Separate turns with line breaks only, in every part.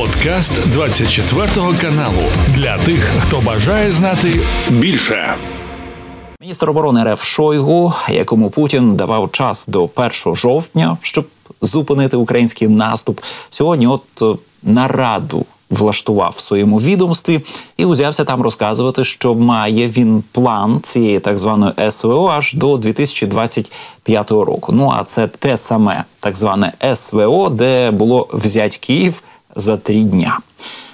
Подкаст 24 каналу для тих, хто бажає знати більше.
Міністр оборони РФ Шойгу, якому Путін давав час до 1 жовтня, щоб зупинити український наступ, сьогодні, от е, нараду влаштував в своєму відомстві і узявся там розказувати, що має він план цієї так званої СВО аж до 2025 року. Ну а це те саме так зване СВО, де було взять Київ за три дня.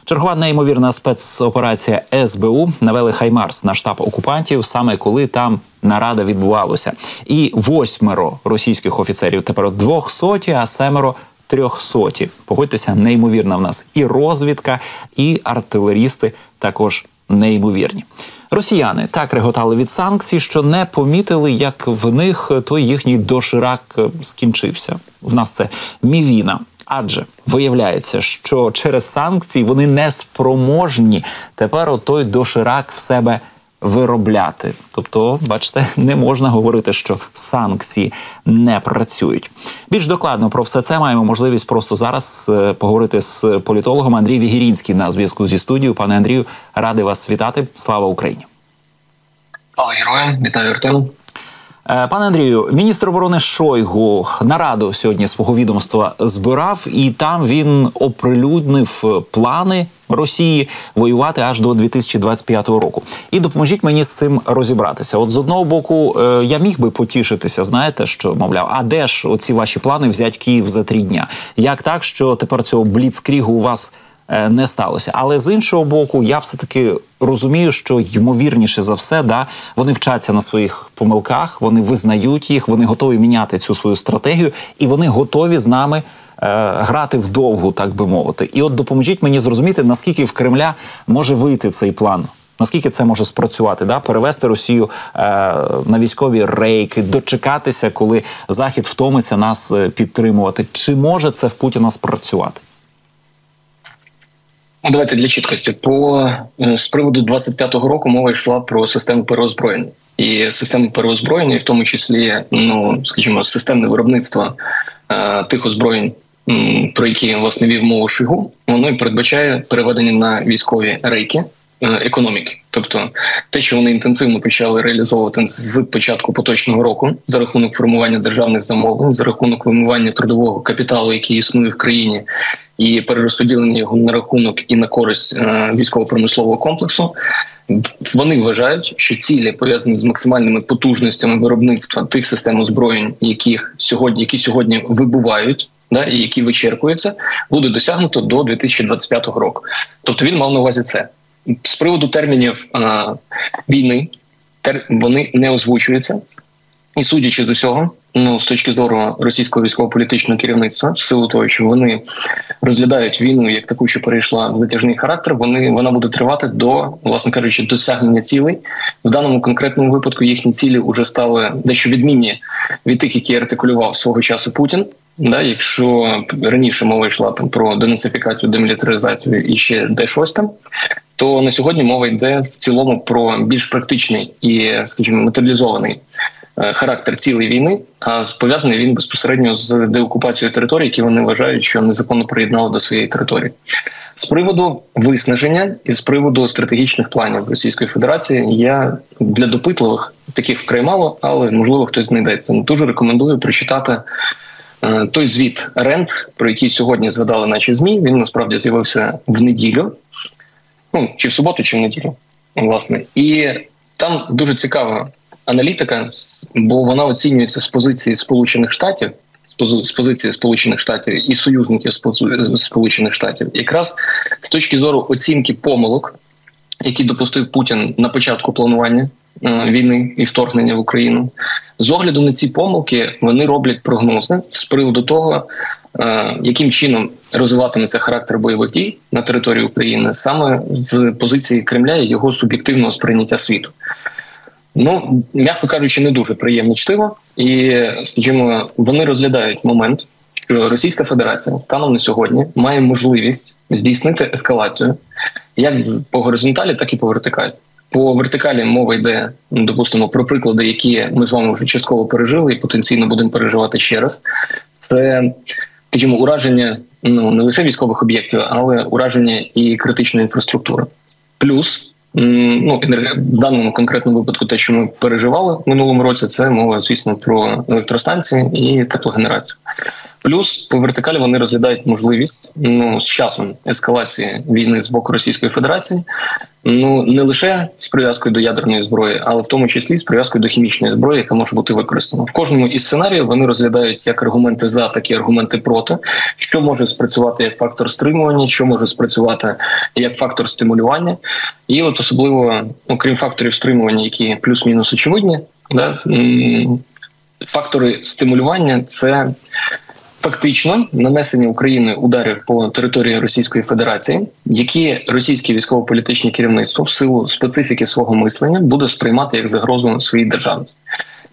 Чергова неймовірна спецоперація СБУ навели Хаймарс на штаб окупантів, саме коли там нарада відбувалася. І восьмеро російських офіцерів тепер двохсоті, а семеро трьохсоті. Погодьтеся, неймовірна в нас і розвідка, і артилерісти також неймовірні. Росіяни так реготали від санкцій, що не помітили, як в них той їхній доширак скінчився. В нас це мівіна. Адже виявляється, що через санкції вони не спроможні тепер той доширак в себе виробляти. Тобто, бачите, не можна говорити, що санкції не працюють. Більш докладно про все це маємо можливість просто зараз е, поговорити з політологом Андрій Вігірінський на зв'язку зі студією. Пане Андрію, радий вас вітати. Слава Україні!
Слава героям, вітаю Артем.
Е, пане Андрію, міністр оборони Шойгу нараду сьогодні свого відомства збирав, і там він оприлюднив плани Росії воювати аж до 2025 року. І допоможіть мені з цим розібратися. От з одного боку, е, я міг би потішитися, знаєте, що мовляв, а де ж оці ваші плани взять Київ за три дня? Як так, що тепер цього бліцкрігу у вас? Е, не сталося. Але з іншого боку, я все таки розумію, що ймовірніше за все, да, вони вчаться на своїх помилках, вони визнають їх, вони готові міняти цю свою стратегію, і вони готові з нами. Е, грати вдовгу, так би мовити, і от допоможіть мені зрозуміти, наскільки в Кремля може вийти цей план, наскільки це може спрацювати, да перевести Росію е, на військові рейки, дочекатися, коли Захід втомиться нас е, підтримувати. Чи може це в Путіна спрацювати?
Давайте для чіткості по е, з приводу 25-го року мова йшла про систему переозброєння. і систему переозброєння, в тому числі, ну скажімо, системне виробництво е, тих озброєнь, м, про які власне вів мову Шигу, воно і передбачає переведення на військові рейки. Е, економіки, тобто те, що вони інтенсивно почали реалізовувати з початку поточного року за рахунок формування державних замовлень, за рахунок вимивання трудового капіталу, який існує в країні, і перерозподілення його на рахунок і на користь е, військово-промислового комплексу. Вони вважають, що цілі пов'язані з максимальними потужностями виробництва тих систем озброєнь, яких сьогодні які сьогодні вибувають. Да, і які вичерпуються, буде досягнуто до 2025 року. Тобто він мав на увазі це з приводу термінів а, війни. Тер, вони не озвучуються, і судячи з усього, ну з точки зору російського військово-політичного керівництва, в силу того, що вони розглядають війну як таку, що перейшла в витяжний характер. Вони вона буде тривати до, власне кажучи, досягнення цілей. В даному конкретному випадку їхні цілі вже стали дещо відмінні від тих, які артикулював свого часу Путін. Да, якщо раніше мова йшла там про денацифікацію, демілітаризацію і ще де щось там, то на сьогодні мова йде в цілому про більш практичний і, скажімо, матеріалізований Е, характер цілої війни, а пов'язаний він безпосередньо з деокупацією території, які вони вважають, що незаконно приєднали до своєї території. З приводу виснаження і з приводу стратегічних планів Російської Федерації я для допитливих таких вкрай мало, але можливо хтось знайдеться. Дуже рекомендую прочитати. Е, той звіт Рент, про який сьогодні згадали наші змі, він насправді з'явився в неділю, ну чи в суботу, чи в неділю, власне, і там дуже цікава аналітика, бо вона оцінюється з позиції Сполучених Штатів. З позиції Сполучених Штатів і союзників Сполучених Штатів, якраз з точки зору оцінки помилок, які допустив Путін на початку планування війни і вторгнення в Україну, з огляду на ці помилки вони роблять прогнози з приводу того, е, яким чином розвиватиметься характер бойових дій на території України саме з позиції Кремля і його суб'єктивного сприйняття світу. Ну м'яко кажучи, не дуже приємно чтиво, і скажімо, вони розглядають момент, що Російська Федерація станом на сьогодні має можливість здійснити ескалацію як по горизонталі, так і по вертикалі. По вертикалі мова йде, допустимо, про приклади, які ми з вами вже частково пережили, і потенційно будемо переживати ще раз. Це скажімо, ураження ну не лише військових об'єктів, але ураження і критичної інфраструктури. Плюс ну в даному конкретному випадку, те, що ми переживали в минулому році, це мова, звісно, про електростанції і теплогенерацію. Плюс по вертикалі вони розглядають можливість ну з часом ескалації війни з боку Російської Федерації, ну не лише з прив'язкою до ядерної зброї, але в тому числі з прив'язкою до хімічної зброї, яка може бути використана в кожному із сценаріїв. Вони розглядають як аргументи за, так і аргументи проти, що може спрацювати як фактор стримування, що може спрацювати як фактор стимулювання, і от особливо, окрім факторів стримування, які плюс-мінус очевидні, да фактори стимулювання це фактично нанесення України ударів по території Російської Федерації, які російське військово-політичне керівництво в силу специфіки свого мислення буде сприймати як загрозу своїй державності.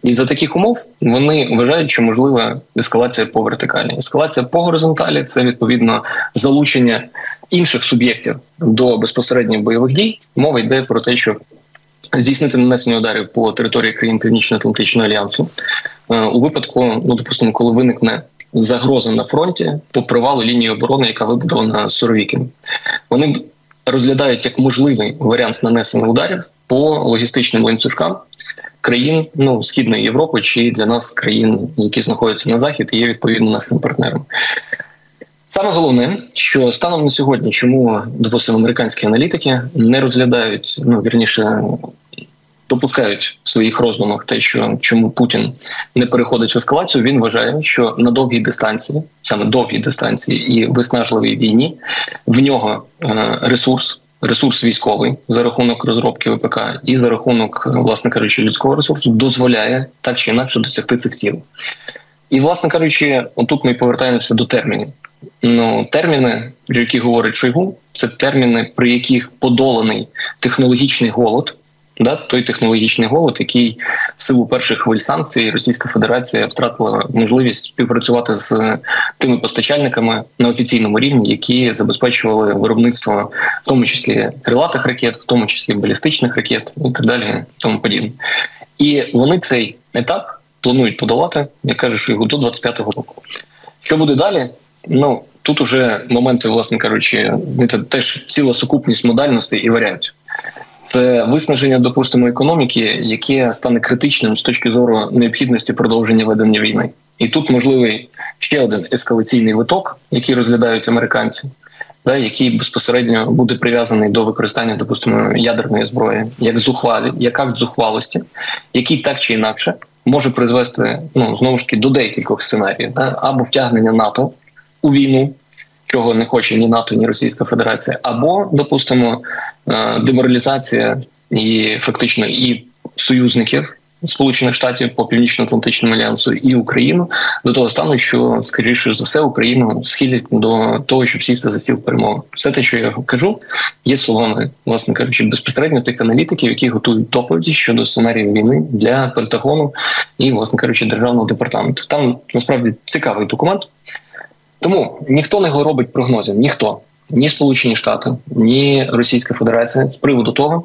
І за таких умов вони вважають, що можлива ескалація по вертикалі. Ескалація по горизонталі це відповідно залучення інших суб'єктів до безпосередніх бойових дій. Мова йде про те, що здійснити нанесення ударів по території країн Північно-Атлантичного альянсу е, у випадку, ну допустимо, коли виникне загроза на фронті по провалу лінії оборони, яка вибудована Суровікін. Вони розглядають як можливий варіант нанесення ударів по логістичним ланцюжкам країн ну східної Європи чи для нас країн, які знаходяться на захід, і є відповідно нашим партнером. Саме головне, що станом на сьогодні, чому допустимо американські аналітики не розглядають ну вірніше допускають в своїх роздумах те, що чому Путін не переходить в ескалацію. Він вважає, що на довгій дистанції, саме довгій дистанції і виснажливій війні, в нього е, ресурс. Ресурс військовий за рахунок розробки ВПК і за рахунок, власне кажучи, людського ресурсу дозволяє так чи інакше досягти цих цілей. І, власне кажучи, отут ми повертаємося до термінів. Ну, терміни, про які говорить Шойгу, це терміни, при яких подоланий технологічний голод, да, той технологічний голод, який в силу перших хвиль санкцій Російська Федерація втратила можливість співпрацювати з тими постачальниками на офіційному рівні, які забезпечували виробництво, в тому числі крилатих ракет, в тому числі балістичних ракет і так далі, тому подібне. І вони цей етап планують подолати, як каже, що його до 25-го року. Що буде далі? Ну тут уже моменти, власне кажучи, теж ціла сукупність модальностей і варіантів. Це виснаження, допустимо, економіки, яке стане критичним з точки зору необхідності продовження ведення війни. І тут можливий ще один ескалаційний виток, який розглядають американці, да, який безпосередньо буде прив'язаний до використання, допустимо, ядерної зброї, як зухвалі, як акт зухвалості, який так чи інакше може призвести ну знову ж таки до деяких сценаріїв, да, або втягнення НАТО у війну чого не хоче ні НАТО, ні Російська Федерація, або допустимо е, деморалізація і фактично і союзників. Сполучених Штатів по північно-атлантичному альянсу і Україну до того стану, що скоріше за все Україну схилять до того, щоб сісти за стіл перемови. Все те, що я кажу, є словами, власне кажучи, безпосередньо тих аналітиків, які готують доповіді щодо сценарію війни для Пентагону і, власне кажучи, державного департаменту. Там насправді цікавий документ. Тому ніхто не робить прогнозів, ніхто ні Сполучені Штати, ні Російська Федерація з приводу того,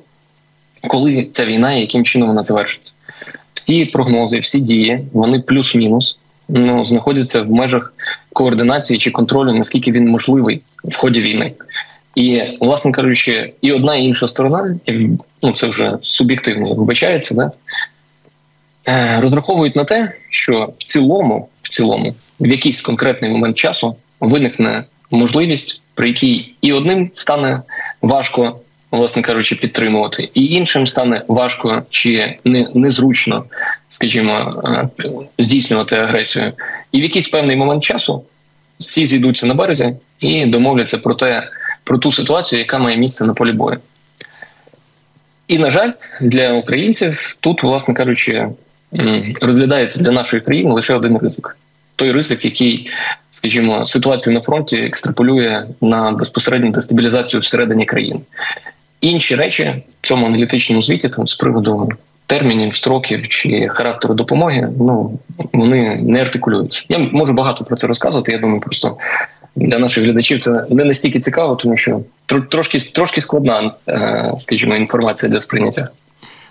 коли ця війна і яким чином вона завершиться. Всі прогнози, всі дії, вони плюс-мінус ну, знаходяться в межах координації чи контролю, наскільки він можливий в ході війни. І, власне кажучи, і одна і інша сторона, ну це вже суб'єктивно вибачається, да, е, розраховують на те, що в цілому, в цілому в якийсь конкретний момент часу виникне можливість, при якій і одним стане важко, власне кажучи, підтримувати, і іншим стане важко чи не незручно, скажімо, е, здійснювати агресію. І в якийсь певний момент часу всі зійдуться на березі і домовляться про те, про ту ситуацію, яка має місце на полі бою. І, на жаль, для українців тут, власне кажучи, розглядається для нашої країни лише один ризик той ризик, який, скажімо, ситуацію на фронті екстраполює на безпосередню дестабілізацію всередині країни. Інші речі в цьому аналітичному звіті там з приводу термінів, строків чи характеру допомоги, ну вони не артикулюються. Я можу багато про це розказувати. Я думаю, просто для наших глядачів це не настільки цікаво, тому що трошки трошки складна, е, скажімо, інформація для сприйняття.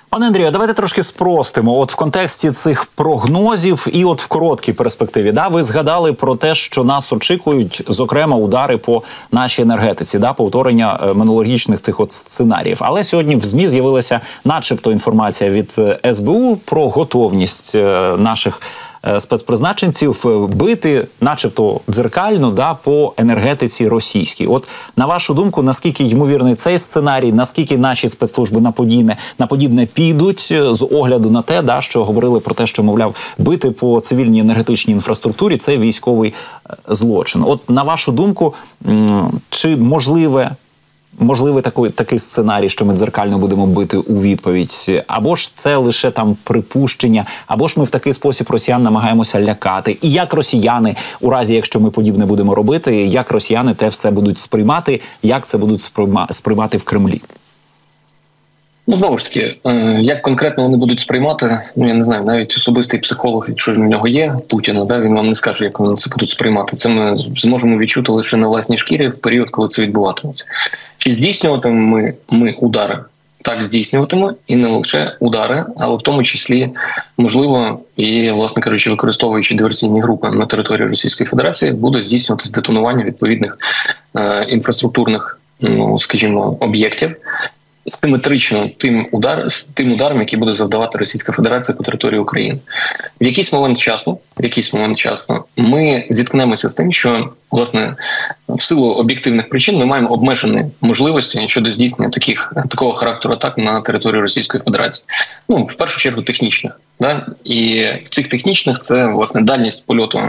Пане Андрію, давайте трошки спростимо. От в контексті цих прогнозів, і от в короткій перспективі, да, ви згадали про те, що нас очікують, зокрема, удари по нашій енергетиці, да, повторення минулогічних минулорічних цих от сценаріїв. Але сьогодні в змі з'явилася, начебто, інформація від е, СБУ про готовність е, наших. Е, спецпризначенців е, бити, начебто, дзеркально да по енергетиці російській. От на вашу думку, наскільки ймовірний цей сценарій, наскільки наші спецслужби на подібне на подібне підуть е, з огляду на те, да що говорили про те, що мовляв бити по цивільній енергетичній інфраструктурі це військовий злочин. От на вашу думку, чи можливе можливий такий такий сценарій, що ми дзеркально будемо бити у відповідь, або ж це лише там припущення, або ж ми в такий спосіб росіян намагаємося лякати. І як росіяни, у разі якщо ми подібне будемо робити, як росіяни те все будуть сприймати, як це будуть сприймати в Кремлі?
Ну, знову ж таки, е, як конкретно вони будуть сприймати, ну я не знаю, навіть особистий психолог, якщо в нього є Путіна, да він вам не скаже, як вони це будуть сприймати. Це ми зможемо відчути лише на власній шкірі в період, коли це відбуватиметься. Чи здійснюватимемо ми, ми удари? Так, здійснюватиме і не лише удари, але в тому числі можливо і, власне кажучи, використовуючи диверсійні групи на території Російської Федерації, буде здійснюватися детонування відповідних е, інфраструктурних, ну скажімо, об'єктів, симетрично тим удар з тим ударом, який буде завдавати Російська Федерація по території України. В якийсь момент часу, в якийсь момент часу, ми зіткнемося з тим, що власне в силу об'єктивних причин ми маємо обмежені можливості щодо здійснення таких такого характеру атак на територію Російської Федерації. Ну в першу чергу технічних. Да? І цих технічних це власне дальність польоту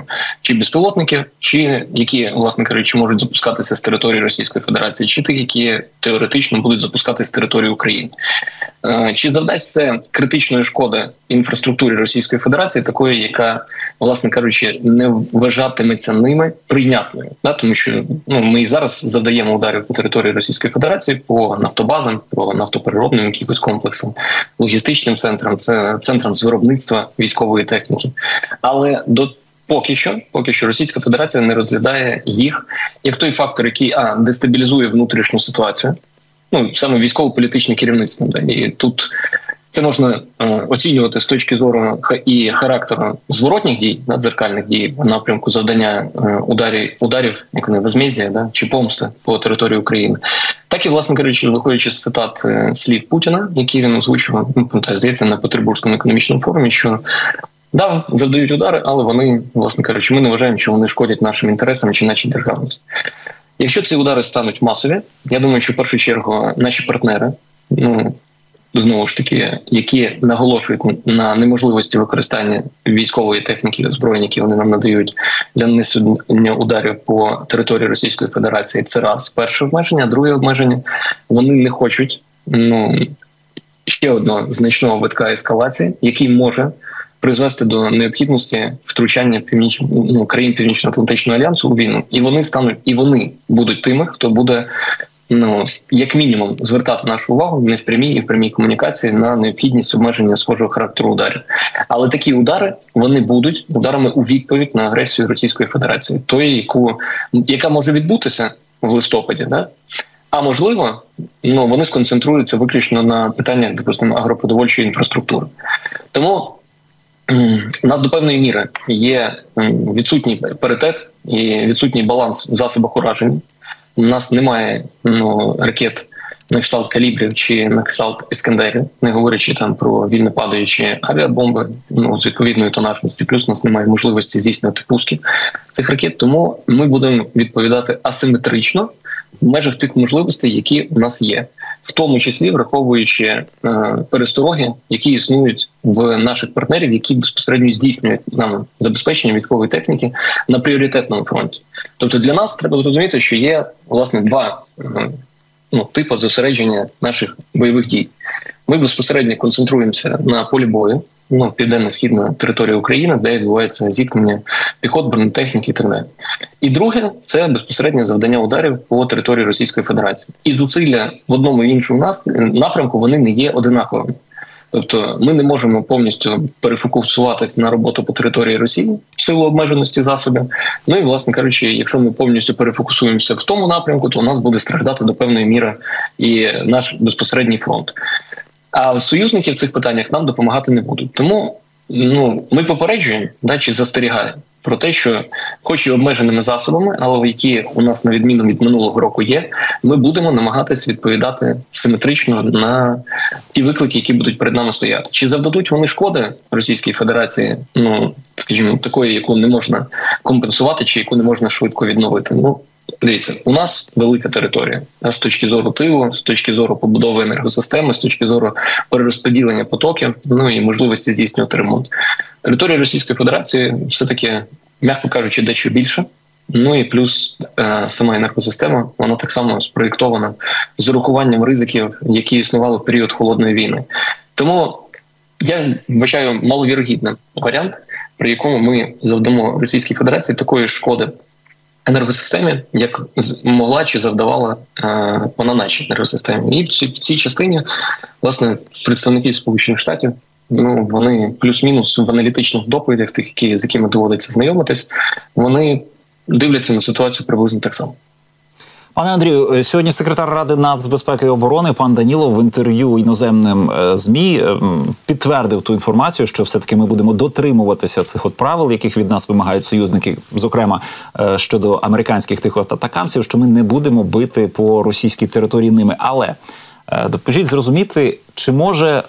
чи безпілотників, чи які, власне кажучи, можуть запускатися з території Російської Федерації, чи тих, які теоретично будуть запускатися з території України. Е, чи завдасть це критичної шкоди інфраструктурі Російської Федерації, такої, яка, власне кажучи, не вважатиметься ними прийнятною, да? тому що ну ми і зараз завдаємо ударів по території Російської Федерації по нафтобазам, по нафтопереробним якихось комплексам, логістичним центрам, це центрам з виробництва військової техніки, але до Поки що, поки що Російська Федерація не розглядає їх як той фактор, який а дестабілізує внутрішню ситуацію, ну саме військово-політичне керівництво. І тут це можна е, оцінювати з точки зору і характеру зворотніх дій, надзеркальних дій в напрямку завдання е, ударів ударів, як вони возмездя, да чи помсти по території України, так і власне кажучи, виходячи з цитат е, слів Путіна, які він озвучував, ну пам'ятаю, здається, на Петербурзькому економічному форумі, що Да, завдають удари, але вони, власне кажучи, ми не вважаємо, що вони шкодять нашим інтересам чи нашій державності. Якщо ці удари стануть масові, я думаю, що в першу чергу наші партнери, ну знову ж таки, які наголошують на неможливості використання військової техніки озброєнь, які вони нам надають для нанесення ударів по території Російської Федерації, це раз. Перше обмеження, друге обмеження. Вони не хочуть ну ще одного значного витка ескалації, який може призвести до необхідності втручання північ... ну, країн Північно-Атлантичного альянсу у війну, і вони стануть і вони будуть тими, хто буде. Ну як мінімум звертати нашу увагу не в прямій і в прямій комунікації на необхідність обмеження схожого характеру ударів, але такі удари вони будуть ударами у відповідь на агресію Російської Федерації, тої, яку яка може відбутися в листопаді, да а можливо, ну вони сконцентруються виключно на питаннях, допустимо, агропродовольчої інфраструктури. Тому у нас до певної міри є відсутній паритет і відсутній баланс в засобах ураження. У нас немає ну, ракет на кшталт калібрів чи на кшталт іскандерів, не говорячи там про вільно падаючі авіабомби, ну з відповідною тонажністю. Плюс у нас немає можливості здійснювати пуски цих ракет. Тому ми будемо відповідати асиметрично в межах тих можливостей, які у нас є в тому числі враховуючи е, перестороги, які існують в наших партнерів, які безпосередньо здійснюють нам забезпечення військової техніки на пріоритетному фронті. Тобто для нас треба зрозуміти, що є власне два е, ну, типи зосередження наших бойових дій. Ми безпосередньо концентруємося на полі бою ну, південно-східна територія України, де відбувається зіткнення піхот, бронетехніки і так далі. І друге це безпосереднє завдання ударів по території Російської Федерації. І зусилля в одному і іншому напрямку вони не є одинаковими. Тобто ми не можемо повністю перефокусуватися на роботу по території Росії в силу обмеженості засобів. Ну і власне кажучи, якщо ми повністю перефокусуємося в тому напрямку, то у нас буде страждати до певної міри і наш безпосередній фронт. А союзники в цих питаннях нам допомагати не будуть. Тому ну ми попереджуємо, да, чи застерігаємо про те, що, хоч і обмеженими засобами, але які у нас на відміну від минулого року є, ми будемо намагатися відповідати симетрично на ті виклики, які будуть перед нами стояти. Чи завдадуть вони шкоди Російській Федерації? Ну скажімо, такої, яку не можна компенсувати, чи яку не можна швидко відновити? Ну Дивіться, у нас велика територія з точки зору тилу, з точки зору побудови енергосистеми, з точки зору перерозподілення потоків, ну і можливості здійснювати ремонт. Територія Російської Федерації все таки, м'яко кажучи, дещо більше. Ну і плюс е, сама енергосистема, вона так само спроєктована з урахуванням ризиків, які існували в період холодної війни. Тому я вважаю маловірогідним варіант, при якому ми завдамо Російській Федерації такої шкоди енергосистемі, як могла чи завдавала е, вона нашій енергосистемі. І в цій, частині власне представники Сполучених Штатів. Ну вони плюс-мінус в аналітичних доповідях, тих, які з якими доводиться знайомитись, вони дивляться на ситуацію приблизно так само.
Пане Андрію, е, сьогодні секретар ради нацбезпеки і оборони пан Данілов в інтерв'ю іноземним е, змі е, підтвердив ту інформацію, що все таки ми будемо дотримуватися цих от правил, яких від нас вимагають союзники, зокрема щодо американських тих от атакамців, що ми не будемо бити по російській території ними. Але допоможіть зрозуміти, чи може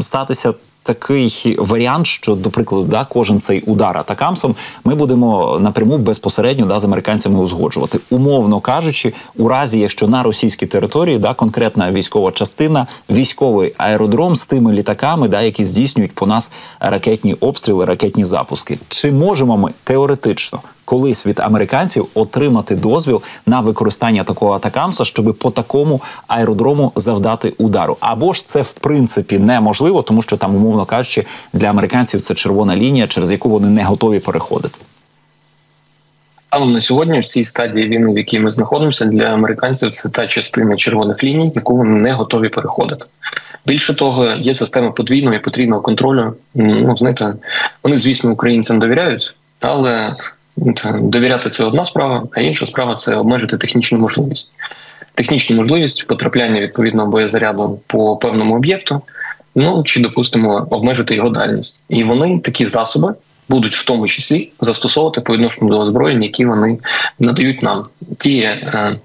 статися такий варіант, що, до прикладу, да, кожен цей удар атакамсом ми будемо напряму безпосередньо да, з американцями узгоджувати, умовно кажучи, у разі, якщо на російській території да, конкретна військова частина, військовий аеродром з тими літаками, да, які здійснюють по нас ракетні обстріли, ракетні запуски, чи можемо ми теоретично колись від американців отримати дозвіл на використання такого атакамса, щоб по такому аеродрому завдати удару. Або ж це в принципі неможливо, тому що там, умовно кажучи, для американців це червона лінія, через яку вони не готові переходити.
Станом на сьогодні, в цій стадії війни, в якій ми знаходимося, для американців це та частина червоних ліній, яку вони не готові переходити. Більше того, є система подвійного і потрійного контролю. Ну знаєте, вони, звісно, українцям довіряють, але Довіряти це одна справа, а інша справа це обмежити технічну можливість. Технічну можливість потрапляння відповідного боєзаряду по певному об'єкту, ну чи допустимо обмежити його дальність. І вони такі засоби будуть в тому числі застосовувати по відношенню до озброєнь, які вони надають нам. Ті, е,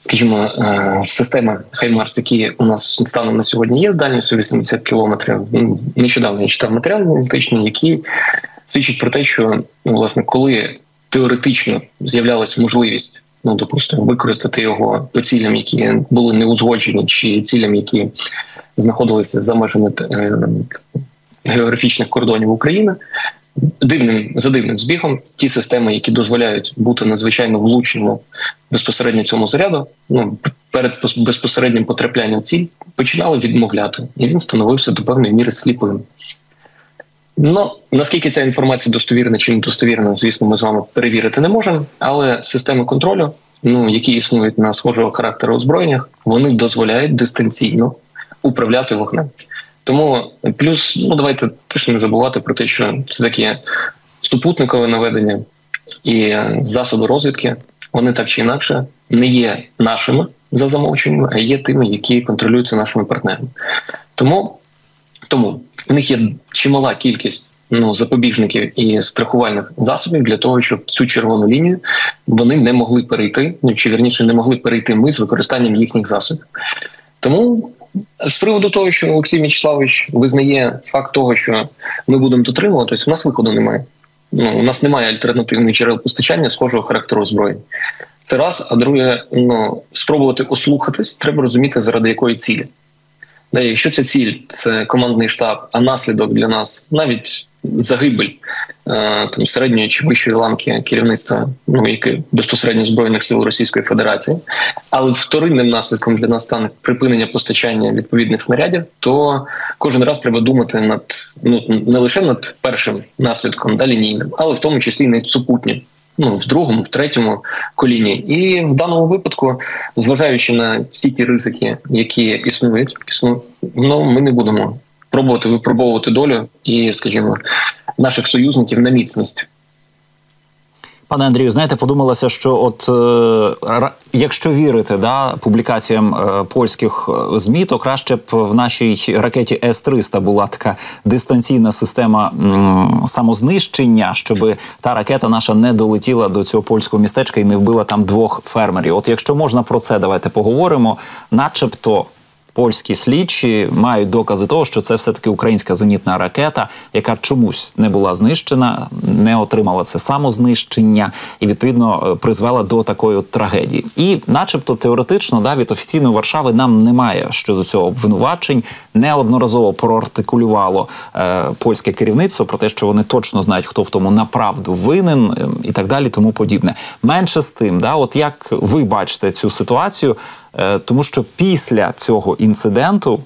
скажімо, е, системи Хаймарс, які у нас станом на сьогодні є з дальністю 80 кілометрів. Ну, нещодавно я читав матеріал аналітичний, які свідчить про те, що ну, власне, коли теоретично з'являлася можливість, ну допустимо, використати його по цілям, які були не узгоджені, чи цілям, які знаходилися за межами е, географічних кордонів України. Дивним за дивним збігом ті системи, які дозволяють бути надзвичайно влучними безпосередньо цьому заряду, ну перед безпосереднім потраплянням ціль починали відмовляти, і він становився до певної міри сліпим. Ну наскільки ця інформація достовірна чи недостовірна, звісно, ми з вами перевірити не можемо. Але системи контролю, ну які існують на схожого характеру озброєннях, вони дозволяють дистанційно управляти вогнем. Тому плюс, ну давайте теж не забувати про те, що це таке супутникове наведення і засоби розвідки. Вони так чи інакше не є нашими за замовченнями, а є тими, які контролюються нашими партнерами. Тому тому у них є чимала кількість ну запобіжників і страхувальних засобів для того, щоб цю червону лінію вони не могли перейти, ну чи верніше не могли перейти ми з використанням їхніх засобів. Тому з приводу того, що Олексій Мячеславович визнає факт того, що ми будемо дотримуватись, у нас виходу немає. Ну у нас немає альтернативних джерел постачання схожого характеру озброєнь. Це раз, а друге, ну спробувати ослухатись, треба розуміти, заради якої цілі. Якщо ця ціль це командний штаб, а наслідок для нас навіть загибель е, там середньої чи вищої ланки керівництва, ну яке безпосередньо збройних сил Російської Федерації, але вторинним наслідком для нас стане припинення постачання відповідних снарядів, то кожен раз треба думати над ну не лише над першим наслідком да, лінійним, але в тому числі й над супутнім ну в другому, в третьому коліні. І в даному випадку, зважаючи на всі ті ризики, які існують, існують, ну ми не будемо пробувати випробовувати долю і, скажімо, наших союзників на міцність.
Пане Андрію, знаєте, подумалося, що от е, якщо вірити да, публікаціям е, польських е, змі, то краще б в нашій ракеті С-300 була така дистанційна система м, самознищення, щоб та ракета наша не долетіла до цього польського містечка і не вбила там двох фермерів. От якщо можна про це, давайте поговоримо, начебто польські слідчі мають докази того, що це все таки українська зенітна ракета, яка чомусь не була знищена, не отримала це самознищення і відповідно е, призвела до такої трагедії. І, начебто, теоретично, да, від офіційної Варшави нам немає щодо цього обвинувачень. Неодноразово проартикулювало е, польське керівництво про те, що вони точно знають, хто в тому направду винен е, і так далі, тому подібне. Менше з тим, да, от як ви бачите цю ситуацію. Е, тому що після цього інциденту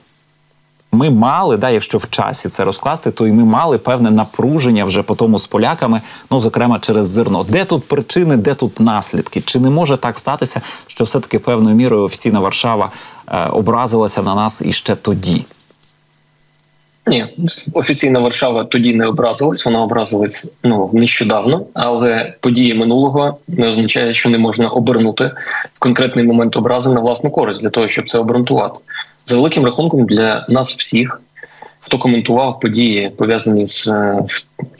ми мали, да, якщо в часі це розкласти, то і ми мали певне напруження вже по тому з поляками, ну зокрема через зерно. Де тут причини, де тут наслідки? Чи не може так статися, що все-таки певною мірою офіційна Варшава е, образилася на нас іще тоді?
Ні, офіційна Варшава тоді не образилась, вона образилась ну нещодавно, але події минулого не означає, що не можна обернути в конкретний момент образи на власну користь для того, щоб це обґрунтувати. За великим рахунком для нас всіх, хто коментував події пов'язані з е,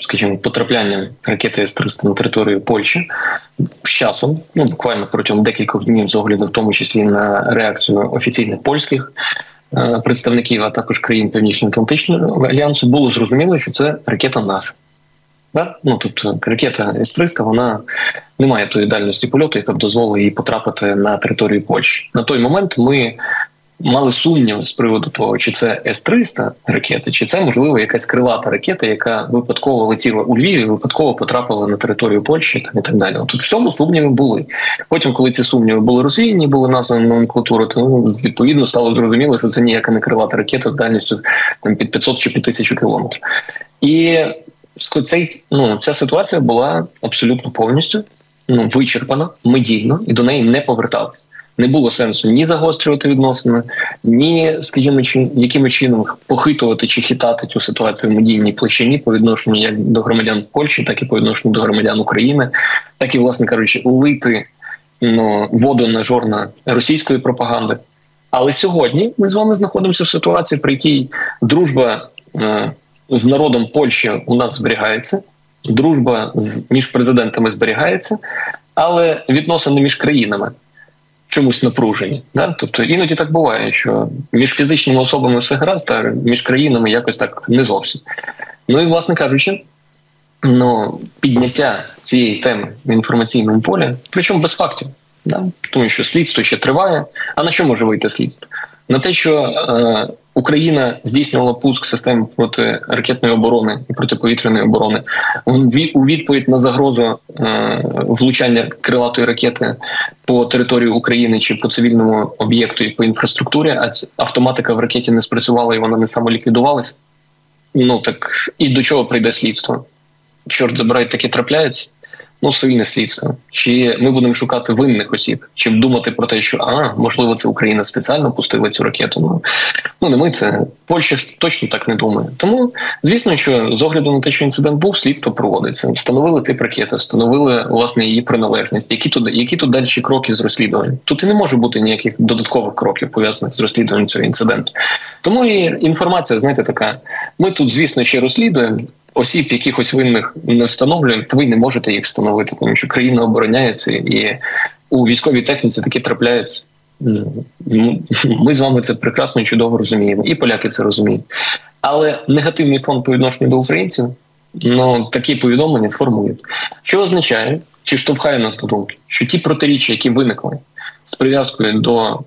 скажімо, потраплянням ракети С-300 на територію Польщі з часом, ну буквально протягом декількох днів, з огляду в тому числі на реакцію офіційних польських. Е, представників, а також країн Північно-Атлантичного альянсу, було зрозуміло, що це ракета наша. Да? Ну, Тобто ракета С-300 вона не має тої дальності польоту, яка б дозволила їй потрапити на територію Польщі. На той момент ми мали сумніви з приводу того, чи це С-300 ракета, чи це можливо якась крилата ракета, яка випадково летіла у Львіві, випадково потрапила на територію Польщі там і так далі. Тут в цьому сумніви були. Потім, коли ці сумніви були розвіяні, були названі номенклатури, то ну, відповідно стало зрозуміло, що це ніяка не крилата ракета з дальністю там під 500 чи під 1000 кілометрів. І цей, ну, ця ситуація була абсолютно повністю ну, вичерпана медійно і до неї не поверталися не було сенсу ні загострювати відносини, ні, скажімо, чи яким чином похитувати чи хитати цю ситуацію в медійній площині по відношенню як до громадян Польщі, так і по відношенню до громадян України, так і, власне кажучи, улити ну, воду на жорна російської пропаганди. Але сьогодні ми з вами знаходимося в ситуації, при якій дружба е, з народом Польщі у нас зберігається, дружба з між президентами зберігається, але відносини між країнами чомусь напружені. Да? Тобто іноді так буває, що між фізичними особами все гаразд, а між країнами якось так не зовсім. Ну і, власне кажучи, ну, підняття цієї теми в інформаційному полі, причому без фактів, да? тому що слідство ще триває. А на що може вийти слідство? На те, що е, Україна здійснювала пуск систем проти ракетної оборони і протиповітряної оборони. у відповідь на загрозу е, влучання крилатої ракети по території України чи по цивільному об'єкту і по інфраструктурі. А автоматика в ракеті не спрацювала і вона не самоліквідувалась. Ну так і до чого прийде слідство? Чорт забирай, таке трапляється ну цивільне слідство, чи ми будемо шукати винних осіб, чи думати про те, що а можливо це Україна спеціально пустила цю ракету. Ну ну не ми це Польща ж точно так не думає. Тому звісно, що з огляду на те, що інцидент був, слідство проводиться. Встановили тип ракети, встановили власне її приналежність. Які тут які тут далі кроки з розслідуванням? Тут і не може бути ніяких додаткових кроків пов'язаних з розслідуванням цього інциденту. Тому і інформація, знаєте, така. Ми тут, звісно, ще розслідуємо осіб, якихось винних не встановлюємо, то ви не можете їх встановити, тому що країна обороняється і у військовій техніці такі трапляються. Ми з вами це прекрасно і чудово розуміємо, і поляки це розуміють. Але негативний фон по відношенню до українців ну такі повідомлення формують. Що означає, чи штовхає нас до думки, що ті протиріччя, які виникли з прив'язкою до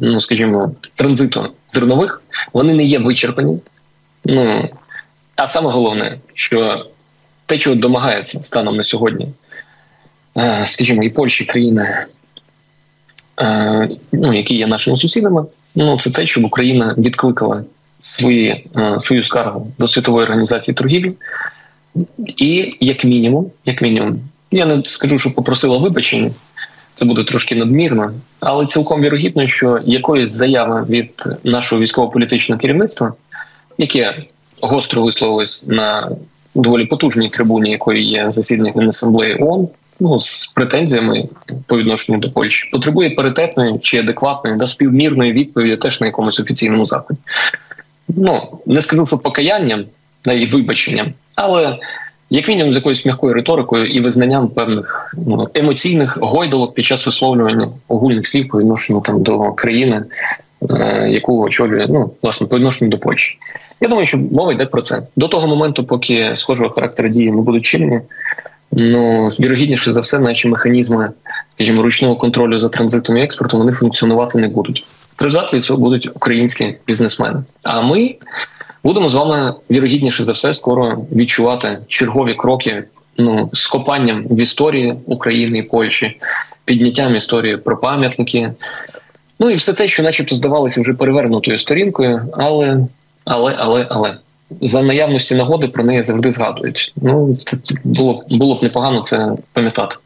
ну, скажімо, транзиту зернових, вони не є вичерпані. Ну а саме головне, що те, чого домагається станом на сьогодні, е, скажімо, і Польща, країни, е, ну, які є нашими сусідами, ну це те, щоб Україна відкликала свої, е, свою скаргу до світової організації торгівлі, і як мінімум, як мінімум, я не скажу, що попросила вибачення. Це буде трошки надмірно, але цілком вірогідно, що якоїсь заяви від нашого військово-політичного керівництва, яке гостро висловились на доволі потужній трибуні, якої є засідання Генасамблеї ООН, ну з претензіями по відношенню до Польщі, потребує паритетної чи адекватної да співмірної відповіді теж на якомусь офіційному заході. Ну не скажу, що покаянням да, і вибаченням, але як мінімум з якоюсь м'якою риторикою і визнанням певних ну, емоційних гойдалок під час висловлювання огульних слів по відношенню там до країни, яку очолює ну власне по відношенню до Польщі. Я думаю, що мова йде про це до того моменту, поки схожого характеру дії не будуть чинені. Ну вірогідніше за все, наші механізми, скажімо, ручного контролю за транзитом і експортом вони функціонувати не будуть. Страждати цього будуть українські бізнесмени. А ми будемо з вами вірогідніше за все скоро відчувати чергові кроки ну з копанням в історії України і Польщі, підняттям історії про пам'ятники. Ну і все те, що, начебто, здавалося вже перевернутою сторінкою, але, але, але, але за наявності нагоди про неї завжди згадують. Ну це було було б непогано це пам'ятати.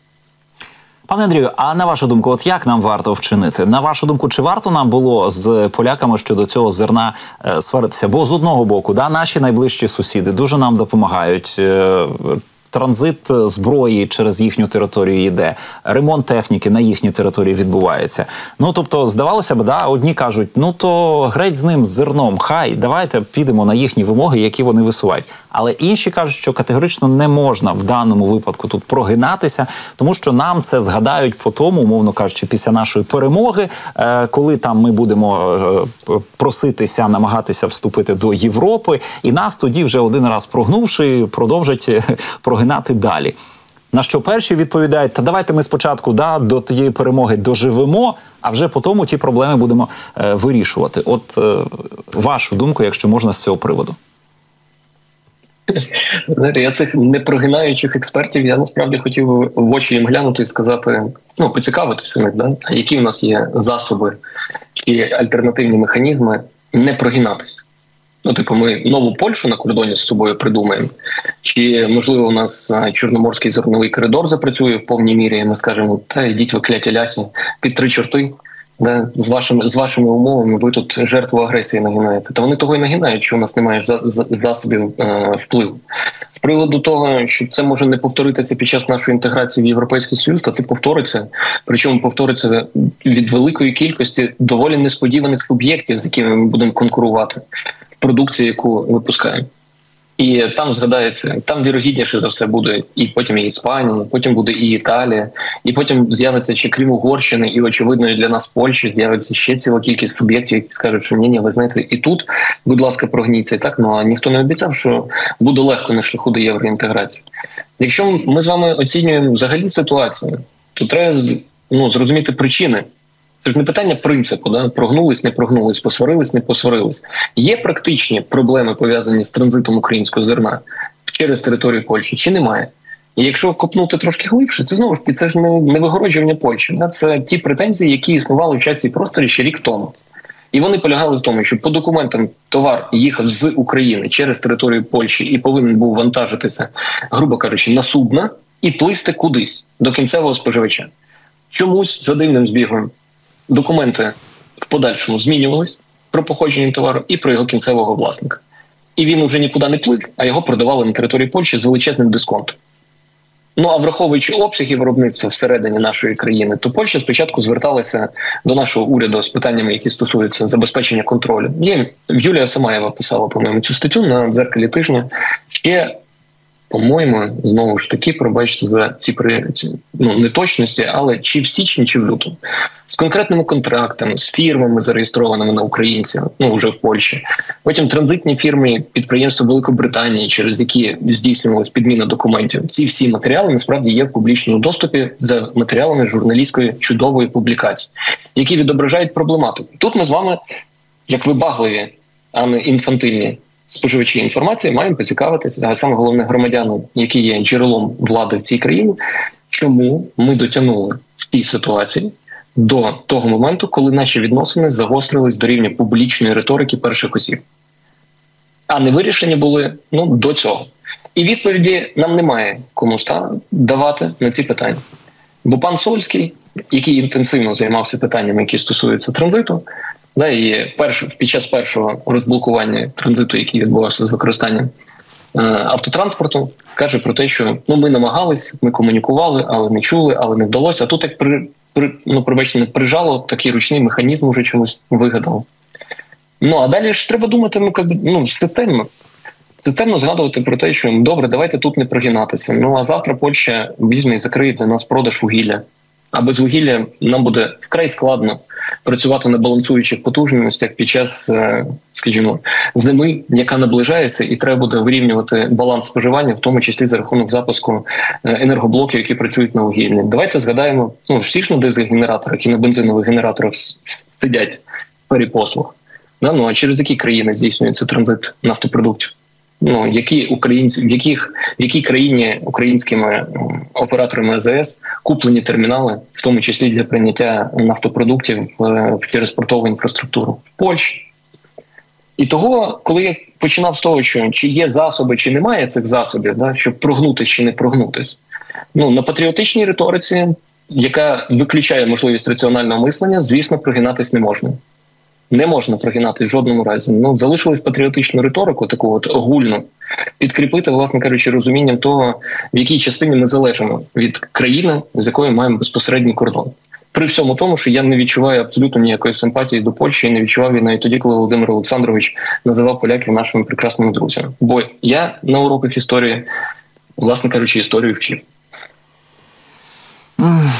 Пане Андрію, а на вашу думку, от як нам варто вчинити? На вашу думку, чи варто нам було з поляками щодо цього зерна е, сваритися? Бо з одного боку, да, наші найближчі сусіди дуже нам допомагають. Е, транзит зброї через їхню територію йде, ремонт техніки на їхній території відбувається. Ну тобто, здавалося б, да, одні кажуть, ну то греть з ним зерном, хай давайте підемо на їхні вимоги, які вони висувають. Але інші кажуть, що категорично не можна в даному випадку тут прогинатися, тому що нам це згадають по тому, умовно кажучи, після нашої перемоги, е, коли там ми будемо е, проситися, намагатися вступити до Європи, і нас тоді вже один раз прогнувши, продовжать е, прогинати далі. На що перші відповідають, та давайте ми спочатку да, до тієї перемоги доживемо, а вже по тому ті проблеми будемо е, вирішувати. От е, вашу думку, якщо можна з цього приводу.
Знаєте, я цих непрогинаючих експертів я насправді хотів в очі їм глянути і сказати, ну поцікавитися у них, да? які у нас є засоби чи альтернативні механізми не прогинатися. Ну, типу, ми нову Польщу на кордоні з собою придумаємо, чи можливо у нас чорноморський зерновий коридор запрацює в повній мірі. і Ми скажемо, та йдіть ви кляті ляхи під три чорти. Да, з вашими з вашими умовами ви тут жертву агресії нагинаєте. Та вони того і нагинають, що у нас немає засобів е, впливу. З приводу того, що це може не повторитися під час нашої інтеграції в європейський союз, та це повториться. Причому повториться від великої кількості доволі несподіваних суб'єктів, з якими ми будемо конкурувати в продукції, яку випускаємо. І там згадається, там вірогідніше за все буде і потім і Іспанія, потім буде і Італія, і потім з'явиться ще крім Угорщини, і очевидно для нас Польщі з'явиться ще ціла кількість суб'єктів, які скажуть, що ні, ні, ви знаєте, і тут, будь ласка, прогніться і так. Ну а ніхто не обіцяв, що буде легко на шляху до євроінтеграції. Якщо ми з вами оцінюємо взагалі ситуацію, то треба ну зрозуміти причини. Це ж не питання принципу, да прогнулись, не прогнулись, посварились, не посварились. Є практичні проблеми пов'язані з транзитом українського зерна через територію Польщі, чи немає? І якщо копнути трошки глибше, це знову ж таки це ж не, не вигороджування Польщі. Да? Це ті претензії, які існували в часі просторі ще рік тому. І вони полягали в тому, що по документам товар їхав з України через територію Польщі і повинен був вантажитися, грубо кажучи, на судна і плисти кудись до кінцевого споживача. Чомусь за дивним збігом документи в подальшому змінювались про походження товару і про його кінцевого власника. І він вже нікуди не плив, а його продавали на території Польщі з величезним дисконтом. Ну а враховуючи обсяги виробництва всередині нашої країни, то Польща спочатку зверталася до нашого уряду з питаннями, які стосуються забезпечення контролю. Є Юлія Самаєва писала по моєму цю статтю на дзеркалі тижня. Ще по-моєму, знову ж таки, пробачте за ці при ну, неточності, але чи в січні, чи в лютому з конкретними контрактами, з фірмами, зареєстрованими на українців, ну вже в Польщі. Потім транзитні фірми, підприємства Великобританії, через які здійснювалась підміна документів. Ці всі матеріали насправді є в публічному доступі за матеріалами журналістської чудової публікації, які відображають проблематику. Тут ми з вами, як вибагливі, а не інфантильні споживачі інформації маємо поцікавитися, саме головне громадянам, які є джерелом влади в цій країні, чому ми дотягнули в тій ситуації до того моменту, коли наші відносини загострились до рівня публічної риторики перших осіб, а не вирішені були ну до цього. І відповіді нам немає кому давати на ці питання. Бо пан Сольський, який інтенсивно займався питаннями, які стосуються транзиту, Да, і перш, під час першого розблокування транзиту, який відбувався з використанням автотранспорту каже про те, що ну ми намагались, ми комунікували, але не чули, але не вдалося. А тут як при, при ну пробачте, не прижало такий ручний механізм уже чомусь вигадав. Ну а далі ж треба думати, ну як ну системно. Системно згадувати про те, що добре, давайте тут не прогинатися. Ну а завтра Польща візьме і закриє для нас продаж вугілля. А без вугілля нам буде вкрай складно працювати на балансуючих потужностях під час, е, скажімо, зими, яка наближається, і треба буде вирівнювати баланс споживання, в тому числі за рахунок запуску е, енергоблоків, які працюють на вугіллі. Давайте згадаємо, ну всі ж на дизель-генераторах і на бензинових генераторах сидять перепослуг. Ну а через які країни здійснюється транзит нафтопродуктів? Ну які українці в яких в якій країні українськими операторами АЗС куплені термінали, в тому числі для прийняття нафтопродуктів в, в через портову інфраструктуру в Польщі. І того, коли я починав з того, що чи є засоби, чи немає цих засобів, да, щоб прогнутися чи не прогнутись, ну на патріотичній риториці, яка виключає можливість раціонального мислення, звісно, прогинатись не можна не можна прогинати в жодному разі. Ну залишилось патріотичну риторику, таку от огульну, підкріпити, власне кажучи, розумінням того, в якій частині ми залежимо від країни, з якою маємо безпосередній кордон. При всьому тому, що я не відчуваю абсолютно ніякої симпатії до Польщі, і не відчував її навіть тоді, коли Володимир Олександрович називав поляків нашими прекрасними друзями. Бо я на уроках історії, власне кажучи, історію вчив.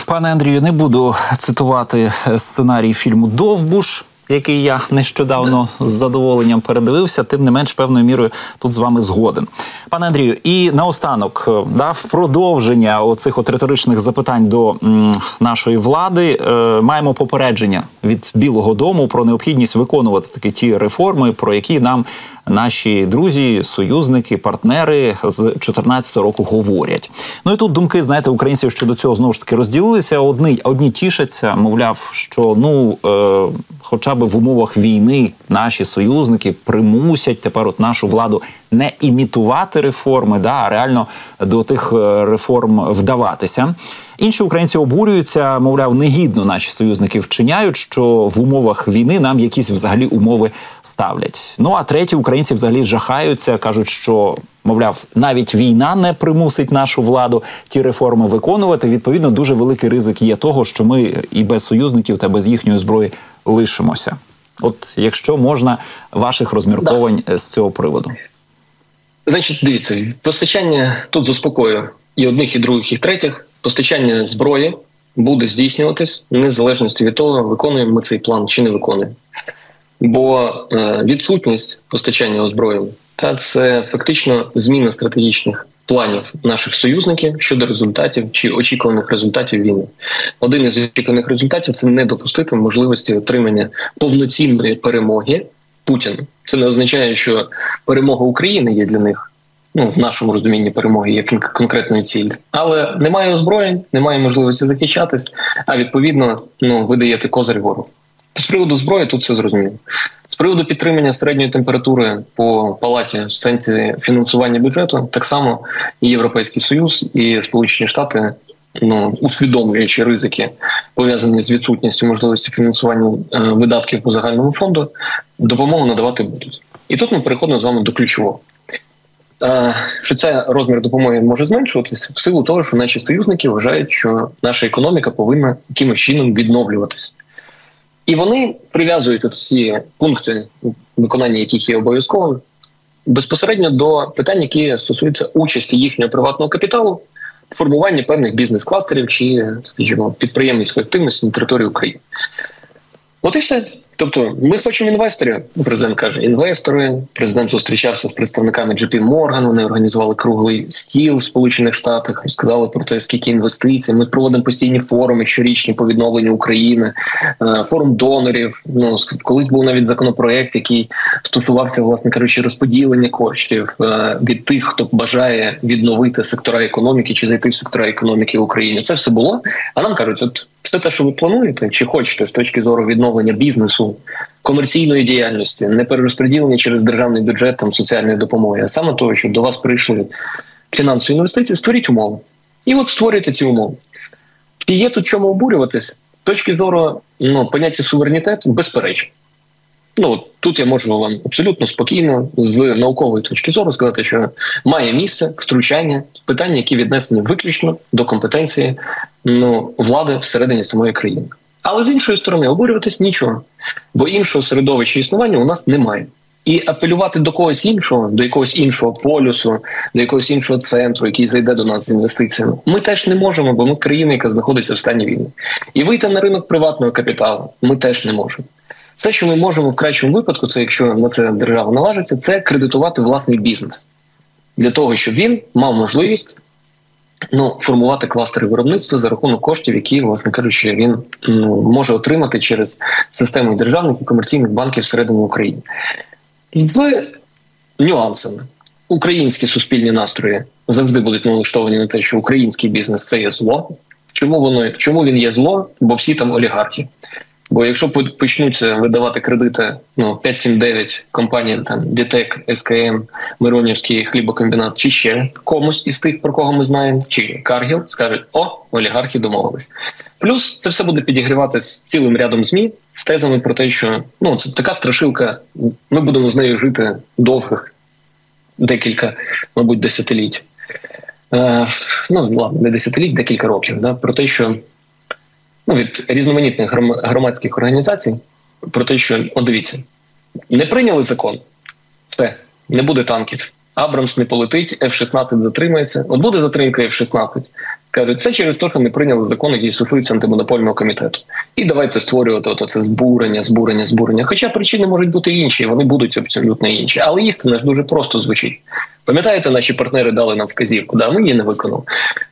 Пане Андрію, не буду цитувати сценарій фільму Довбуш який я нещодавно з задоволенням передивився, тим не менш певною мірою тут з вами згоден, пане Андрію. І наостанок е, да, в продовження оцих от риторичних запитань до м, нашої влади е, маємо попередження від Білого Дому про необхідність виконувати такі ті реформи, про які нам наші друзі, союзники, партнери з 2014 року говорять. Ну і тут думки, знаєте, українців щодо цього знову ж таки розділилися. Одні одні тішаться, мовляв, що ну, е, хоча б в умовах війни наші союзники примусять тепер от нашу владу не імітувати реформи, да, а реально до тих е, реформ вдаватися. Інші українці обурюються, мовляв, негідно наші союзники вчиняють, що в умовах війни нам якісь взагалі умови ставлять. Ну а треті українці взагалі жахаються, кажуть, що мовляв, навіть війна не примусить нашу владу ті реформи виконувати. Відповідно, дуже великий ризик є того, що ми і без союзників та без їхньої зброї лишимося. От якщо можна ваших розмірковань да. з цього приводу.
Значить, дивіться, постачання тут заспокоює і одних, і других, і третіх. Постачання зброї буде здійснюватись незалежно від того, виконуємо ми цей план чи не виконуємо. Бо е, відсутність постачання озброєння та це фактично зміна стратегічних планів наших союзників щодо результатів чи очікуваних результатів війни. Один із очікуваних результатів це не допустити можливості отримання повноцінної перемоги Путіна. Це не означає, що перемога України є для них. Ну, в нашому розумінні перемоги є конкретною ціль, але немає озброєнь, немає можливості захищатись. А відповідно, ну ви даєте козир ворогу. З приводу зброї тут все зрозуміло. З приводу підтримання середньої температури по палаті в сенсі фінансування бюджету, так само і Європейський Союз і Сполучені Штати, ну усвідомлюючи ризики, пов'язані з відсутністю можливості фінансування е, видатків по загальному фонду, допомогу надавати будуть. І тут ми переходимо з вами до ключового. Що цей розмір допомоги може зменшуватися в силу того, що наші союзники вважають, що наша економіка повинна якимось чином відновлюватися. І вони прив'язують всі пункти, виконання яких є обов'язковим, безпосередньо до питань, які стосуються участі їхнього приватного капіталу в формуванні певних бізнес-кластерів чи, скажімо, підприємницької активності на території України. От і все. Тобто, ми хочемо інвесторів. Президент каже, інвестори. Президент зустрічався з представниками JP Morgan, Вони організували круглий стіл в Сполучених Штатах, розказали про те, скільки інвестицій. Ми проводимо постійні форуми щорічні по відновленню України, е, форум донорів. Ну колись був навіть законопроект, який стосувався, власне кажучи, розподілення коштів е, від тих, хто бажає відновити сектора економіки чи зайти в сектора економіки в Україні. Це все було. А нам кажуть, от все те, що ви плануєте, чи хочете з точки зору відновлення бізнесу, комерційної діяльності, не перерозподілення через державний бюджет там соціальної допомоги, а саме того, щоб до вас прийшли фінансові інвестиції, створіть умови. І от створюйте ці умови. І є тут чому обурюватись, з точки зору ну, поняття суверенітету, безперечно. Ну тут я можу вам абсолютно спокійно з наукової точки зору сказати, що має місце втручання питання, які віднесені виключно до компетенції ну влади всередині самої країни. Але з іншої сторони, обурюватись нічого, бо іншого середовища існування у нас немає. І апелювати до когось іншого, до якогось іншого полюсу, до якогось іншого центру, який зайде до нас з інвестиціями, ми теж не можемо, бо ми країна, яка знаходиться в стані війни. І вийти на ринок приватного капіталу ми теж не можемо. Все, що ми можемо в кращому випадку, це якщо на це держава наважиться, це кредитувати власний бізнес для того, щоб він мав можливість ну, формувати кластери виробництва за рахунок коштів, які, власне кажучи, він ну, може отримати через систему державних і комерційних банків всередині України. В нюансами українські суспільні настрої завжди будуть налаштовані на те, що український бізнес це є зло. Чому воно чому він є зло? Бо всі там олігархи. Бо якщо почнуться видавати кредити, ну 579 компаній, там Дітек, СКМ, Миронівський хлібокомбінат, чи ще комусь із тих, про кого ми знаємо, чи Каргіл, скажуть, о, олігархи домовились. Плюс це все буде підігрівати з цілим рядом змі з тезами про те, що ну це така страшилка. Ми будемо з нею жити довгих декілька, мабуть, десятиліть. Е, Ну ладно, не десятиліть, декілька років. Да, Про те, що ну, від різноманітних громадських організацій про те, що от дивіться, не прийняли закон, все, не буде танків. Абрамс не полетить, F-16 затримається. От буде затримка F-16. Кажуть, це через те, що не прийняли закон, який стосується антимонопольного комітету. І давайте створювати ото це збурення, збурення, збурення. Хоча причини можуть бути інші, вони будуть абсолютно інші. Але істина ж дуже просто звучить. Пам'ятаєте, наші партнери дали нам вказівку, да, ми її не виконали.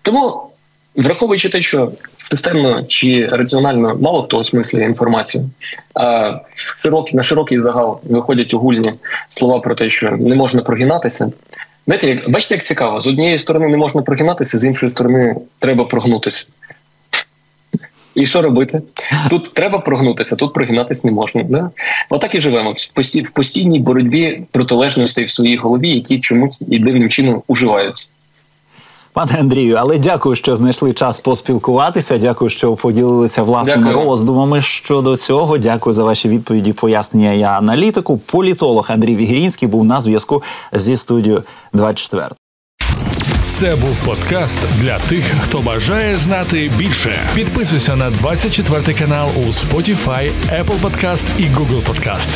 Тому Враховуючи те, що системно чи раціонально мало хто осмислює інформацію, а широкий, на широкий загал виходять огульні слова про те, що не можна прогинатися. Знаєте, як бачите, як цікаво, з однієї сторони не можна прогинатися, з іншої сторони треба прогнутися. І що робити? Тут треба прогнутися, тут прогинатися не можна. Да? Отак і живемо в постійній боротьбі протилежностей в своїй голові, які чомусь і дивним чином уживаються.
Пане Андрію, але дякую, що знайшли час поспілкуватися. Дякую, що поділилися власними дякую. роздумами щодо цього. Дякую за ваші відповіді, пояснення і аналітику. Політолог Андрій Вігірінський був на зв'язку зі студією 24.
Це був подкаст для тих, хто бажає знати більше. Підписуйся на 24 канал у Spotify, Apple Podcast і Google Podcast.